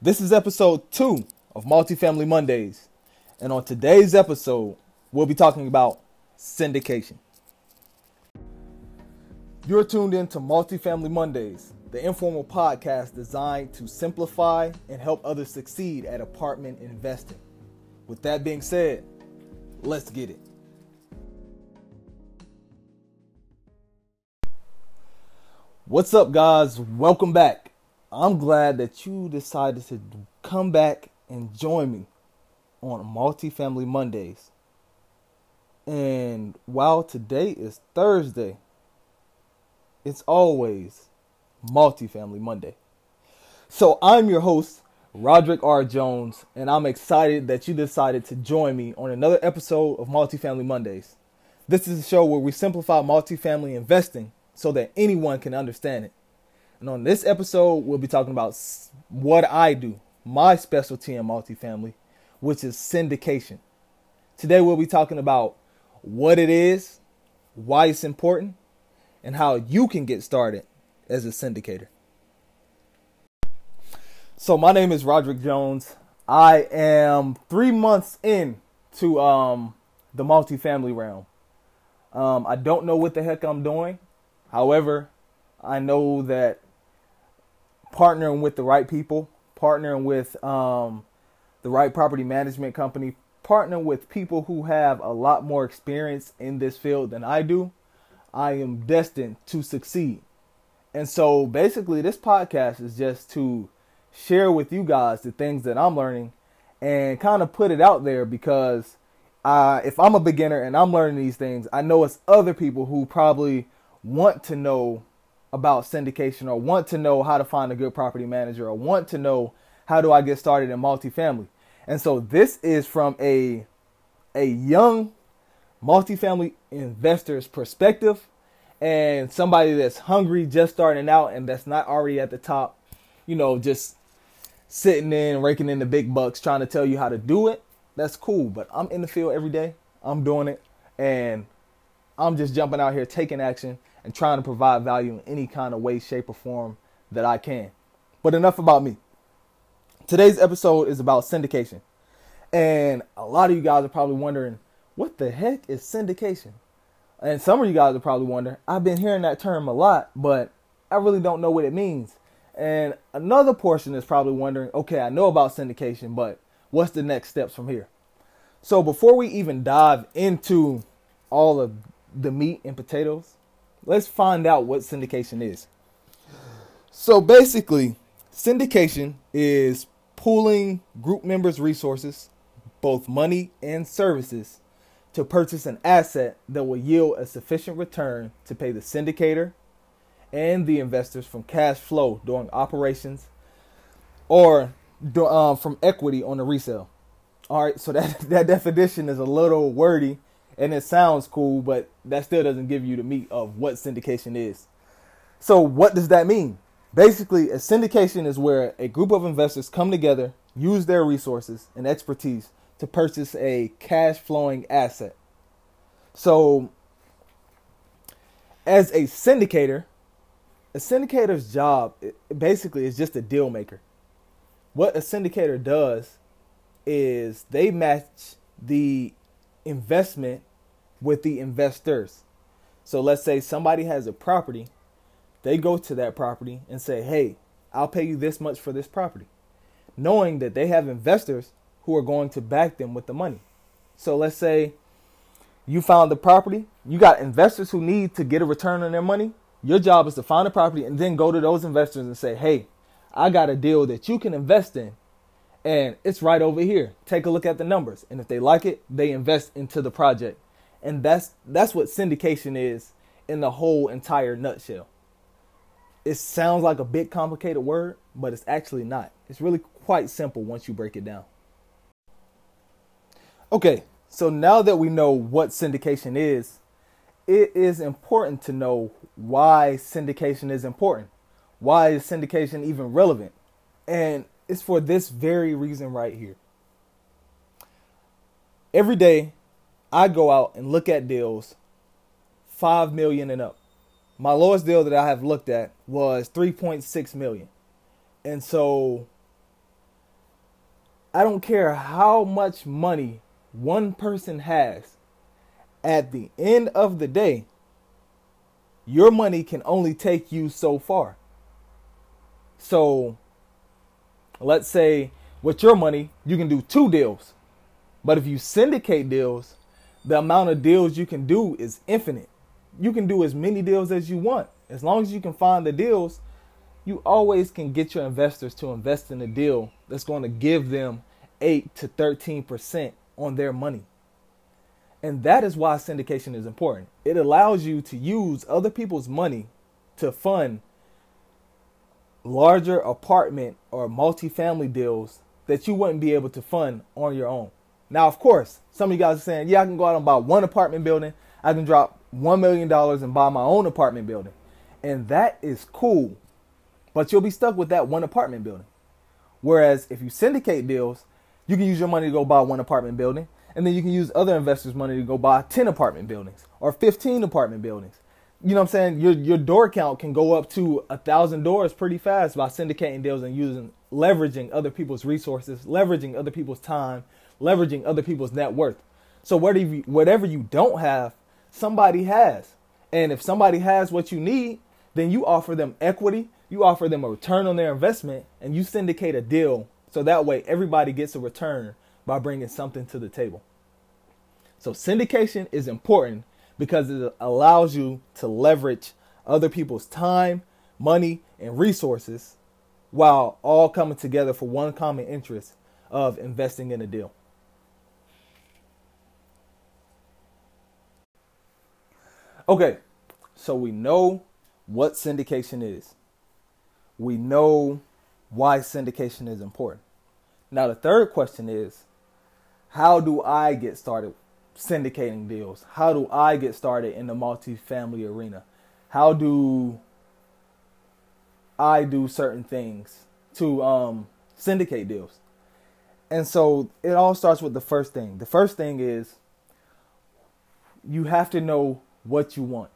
This is episode two of Multifamily Mondays. And on today's episode, we'll be talking about syndication. You're tuned in to Multifamily Mondays, the informal podcast designed to simplify and help others succeed at apartment investing. With that being said, let's get it. What's up, guys? Welcome back. I'm glad that you decided to come back and join me on Multifamily Mondays. And while today is Thursday, it's always Multifamily Monday. So I'm your host, Roddrick R. Jones, and I'm excited that you decided to join me on another episode of Multifamily Mondays. This is a show where we simplify multifamily investing so that anyone can understand it. And on this episode, we'll be talking about what I do, my specialty in multifamily, which is syndication. Today, we'll be talking about what it is, why it's important, and how you can get started as a syndicator. So, my name is Roddrick Jones. I am three months in to um, the multifamily realm. Um, I don't know what the heck I'm doing. However, I know that partnering with the right people, partnering with um, the right property management company, partnering with people who have a lot more experience in this field than I do, I am destined to succeed. And so basically, this podcast is just to share with you guys the things that I'm learning and kind of put it out there because uh, if I'm a beginner and I'm learning these things, I know it's other people who probably want to know about syndication or want to know how to find a good property manager or want to know how do I get started in multifamily. And so this is from a a young multifamily investor's perspective and somebody that's hungry just starting out and that's not already at the top, you know, just sitting in raking in the big bucks trying to tell you how to do it. That's cool, but I'm in the field every day. I'm doing it and I'm just jumping out here taking action and trying to provide value in any kind of way, shape, or form that I can. But enough about me. Today's episode is about syndication. And a lot of you guys are probably wondering, what the heck is syndication? And some of you guys are probably wondering, I've been hearing that term a lot, but I really don't know what it means. And another portion is probably wondering, okay, I know about syndication, but what's the next steps from here? So before we even dive into all of the meat and potatoes, let's find out what syndication is. So basically, syndication is pooling group members' resources, both money and services, to purchase an asset that will yield a sufficient return to pay the syndicator and the investors from cash flow during operations or um, from equity on the resale. All right, so that, that definition is a little wordy and it sounds cool, but that still doesn't give you the meat of what syndication is. So, what does that mean? Basically, a syndication is where a group of investors come together, use their resources and expertise to purchase a cash flowing asset. So, as a syndicator, a syndicator's job basically is just a deal maker. What a syndicator does is they match the investment with the investors. So let's say somebody has a property, they go to that property and say, "Hey, I'll pay you this much for this property." Knowing that they have investors who are going to back them with the money. So let's say you found the property, you got investors who need to get a return on their money. Your job is to find a property and then go to those investors and say, "Hey, I got a deal that you can invest in and it's right over here. Take a look at the numbers. And if they like it, they invest into the project and that's that's what syndication is in the whole entire nutshell. It sounds like a bit complicated word, but it's actually not. It's really quite simple once you break it down. Okay, so now that we know what syndication is, it is important to know why syndication is important. Why is syndication even relevant? And it's for this very reason right here. Every day, I go out and look at deals five million and up. My lowest deal that I have looked at was 3.6 million. And so I don't care how much money one person has. At the end of the day, your money can only take you so far. So, let's say with your money, you can do two deals. But if you syndicate deals, the amount of deals you can do is infinite. You can do as many deals as you want. As long as you can find the deals, you always can get your investors to invest in a deal that's going to give them 8 to 13% on their money. And that is why syndication is important. It allows you to use other people's money to fund larger apartment or multifamily deals that you wouldn't be able to fund on your own. Now, of course, some of you guys are saying, yeah, I can go out and buy one apartment building. I can drop $1 million and buy my own apartment building. And that is cool. But you'll be stuck with that one apartment building. Whereas if you syndicate deals, you can use your money to go buy one apartment building. And then you can use other investors' money to go buy 10 apartment buildings or 15 apartment buildings. You know what I'm saying? Your your door count can go up to a thousand doors pretty fast by syndicating deals and using leveraging other people's resources, leveraging other people's time, leveraging other people's net worth. So whatever you, whatever you don't have, somebody has. And if somebody has what you need, then you offer them equity, you offer them a return on their investment, and you syndicate a deal so that way everybody gets a return by bringing something to the table. So syndication is important because it allows you to leverage other people's time, money, and resources while all coming together for one common interest of investing in a deal. Okay, so we know what syndication is. We know why syndication is important. Now, the third question is how do I get started syndicating deals? How do I get started in the multifamily arena? How do I do certain things to um, syndicate deals? And so it all starts with the first thing. The first thing is you have to know what you want.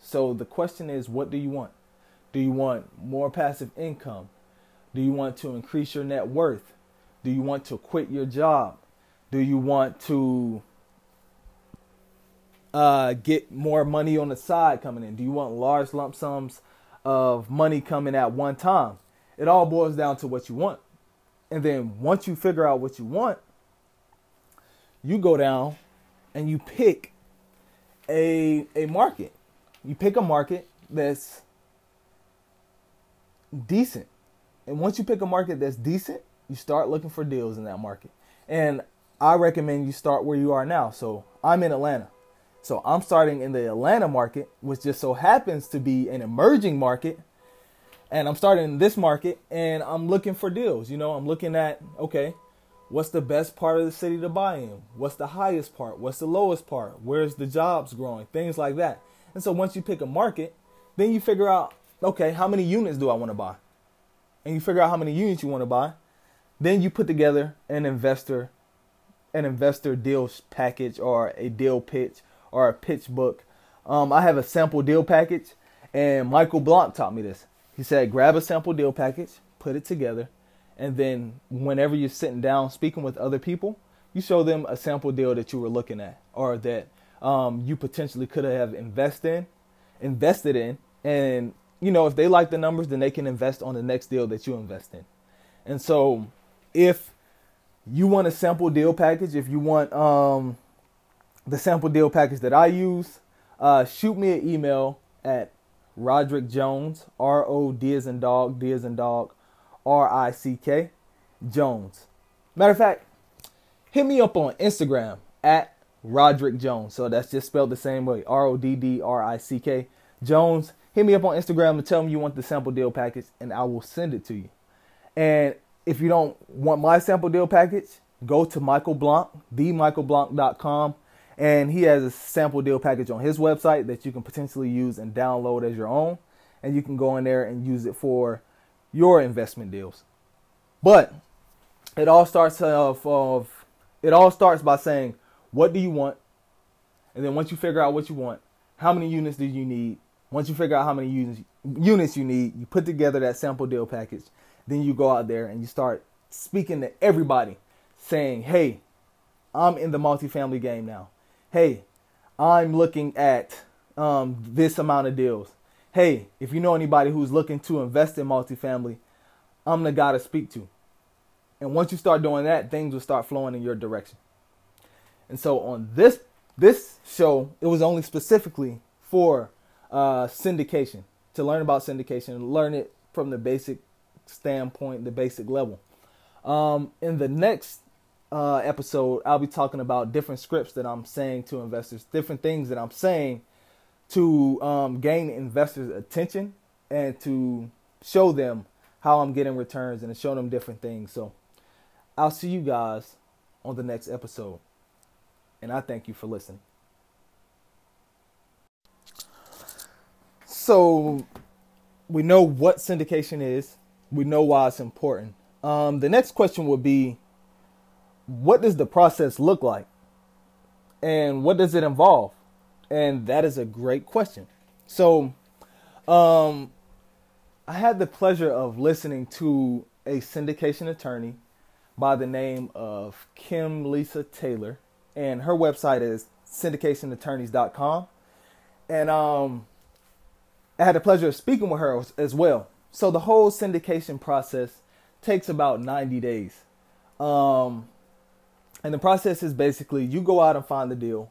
So the question is, what do you want? Do you want more passive income? Do you want to increase your net worth? Do you want to quit your job? Do you want to uh, get more money on the side coming in? Do you want large lump sums of money coming at one time? It all boils down to what you want. And then once you figure out what you want, you go down and you pick a a market. You pick a market that's decent. And once you pick a market that's decent, you start looking for deals in that market. And I recommend you start where you are now. So I'm in Atlanta. So I'm starting in the Atlanta market, which just so happens to be an emerging market. And I'm starting in this market and I'm looking for deals. You know, I'm looking at, okay, What's the best part of the city to buy in? What's the highest part? What's the lowest part? Where's the jobs growing? Things like that. And so once you pick a market, then you figure out, okay, how many units do I want to buy? And you figure out how many units you want to buy. Then you put together an investor an investor deal package or a deal pitch or a pitch book. Um, I have a sample deal package, and Michael Blank taught me this. He said, grab a sample deal package, put it together, and then whenever you're sitting down speaking with other people, you show them a sample deal that you were looking at or that um, you potentially could have invested in, invested in, and you know if they like the numbers, then they can invest on the next deal that you invest in. And so, if you want a sample deal package, if you want um, the sample deal package that I use, uh, shoot me an email at Roddrick Jones, R O D as in dog, D as in dog, R I C K Jones. Matter of fact, hit me up on Instagram at Roddrick Jones. So that's just spelled the same way R O D D R I C K Jones. Hit me up on Instagram and tell me you want the sample deal package, and I will send it to you. And if you don't want my sample deal package, go to Michael Blank, themichaelblank.com, and he has a sample deal package on his website that you can potentially use and download as your own. And you can go in there and use it for your investment deals. But it all starts off of it all starts by saying what do you want, and then once you figure out what you want, how many units do you need? Once you figure out how many units units you need, you put together that sample deal package. Then you go out there and you start speaking to everybody, saying, "Hey, I'm in the multifamily game now. Hey, I'm looking at um, this amount of deals. Hey, if you know anybody who's looking to invest in multifamily, I'm the guy to speak to." And once you start doing that, things will start flowing in your direction. And so on this this show, it was only specifically for uh, syndication to learn about syndication, learn it from the basic standpoint, the basic level. Um, in the next uh, episode, I'll be talking about different scripts that I'm saying to investors, different things that I'm saying to um, gain investors' attention and to show them how I'm getting returns and to show them different things. So I'll see you guys on the next episode. And I thank you for listening. So we know what syndication is. We know why it's important. Um, the next question would be, what does the process look like, and what does it involve? And that is a great question. So, um, I had the pleasure of listening to a syndication attorney by the name of Kim Lisa Taylor, and her website is syndicationattorneys.com. And um, I had the pleasure of speaking with her as well. So the whole syndication process takes about 90 days. Um, and the process is basically you go out and find the deal.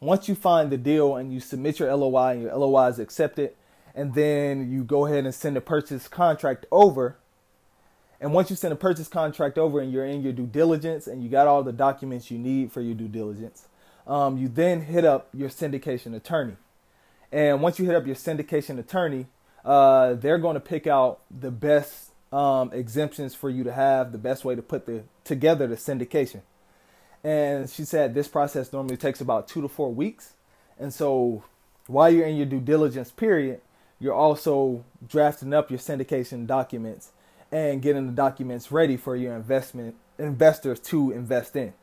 Once you find the deal and you submit your LOI and your LOI is accepted, and then you go ahead and send a purchase contract over. And once you send a purchase contract over and you're in your due diligence and you got all the documents you need for your due diligence, um, you then hit up your syndication attorney. And once you hit up your syndication attorney, uh, they're going to pick out the best um, exemptions for you to have, the best way to put the together the syndication. And she said this process normally takes about two to four weeks. And so while you're in your due diligence period, you're also drafting up your syndication documents and getting the documents ready for your investment investors to invest in.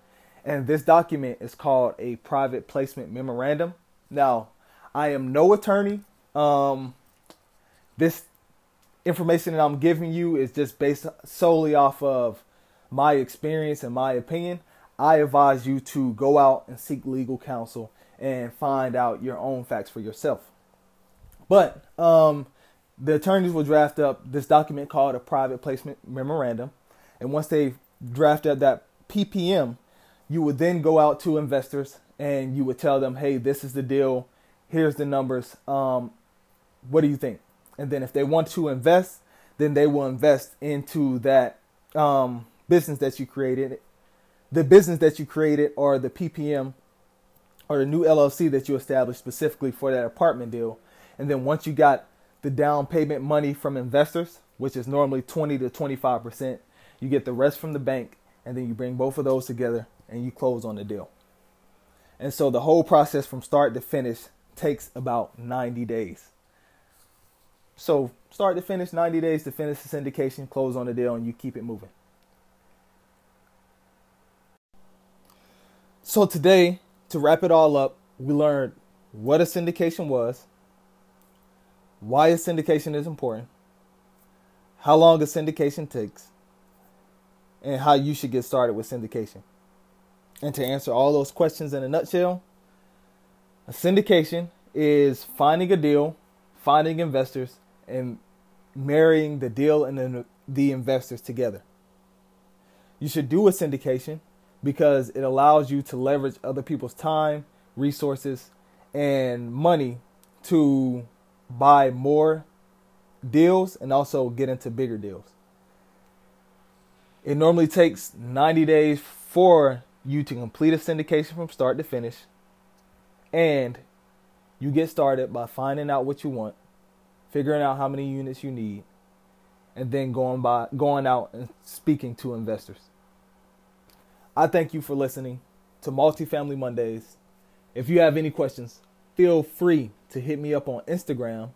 And this document is called a private placement memorandum. Now, I am no attorney. Um, this information that I'm giving you is just based solely off of my experience and my opinion. I advise you to go out and seek legal counsel and find out your own facts for yourself. But um, the attorneys will draft up this document called a private placement memorandum. And once they draft up that PPM, you would then go out to investors and you would tell them, hey, this is the deal here's the numbers. Um, what do you think? And then if they want to invest, then they will invest into that um, business that you created, the business that you created, or the PPM, or the new LLC that you established specifically for that apartment deal. And then once you got the down payment money from investors, which is normally 20 to 25 percent, you get the rest from the bank, and then you bring both of those together and you close on the deal. And so the whole process from start to finish takes about 90 days. So start to finish, 90 days to finish the syndication, close on the deal, and you keep it moving. So today, to wrap it all up, we learned what a syndication was, why a syndication is important, how long a syndication takes, and how you should get started with syndication. And to answer all those questions in a nutshell, a syndication is finding a deal, finding investors, and marrying the deal and the, investors together. You should do a syndication because it allows you to leverage other people's time, resources, and money to buy more deals and also get into bigger deals. It normally takes 90 days for you to complete a syndication from start to finish and you get started by finding out what you want, figuring out how many units you need, and then going by going out and speaking to investors. I thank you for listening to Multifamily Mondays. If you have any questions, feel free to hit me up on Instagram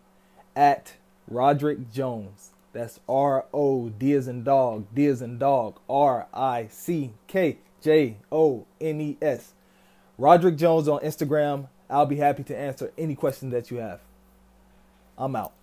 at Roddrick Jones. That's R O D as in dog, D as in dog, R I C K J O N E S. Roddrick Jones on Instagram. I'll be happy to answer any question that you have. I'm out.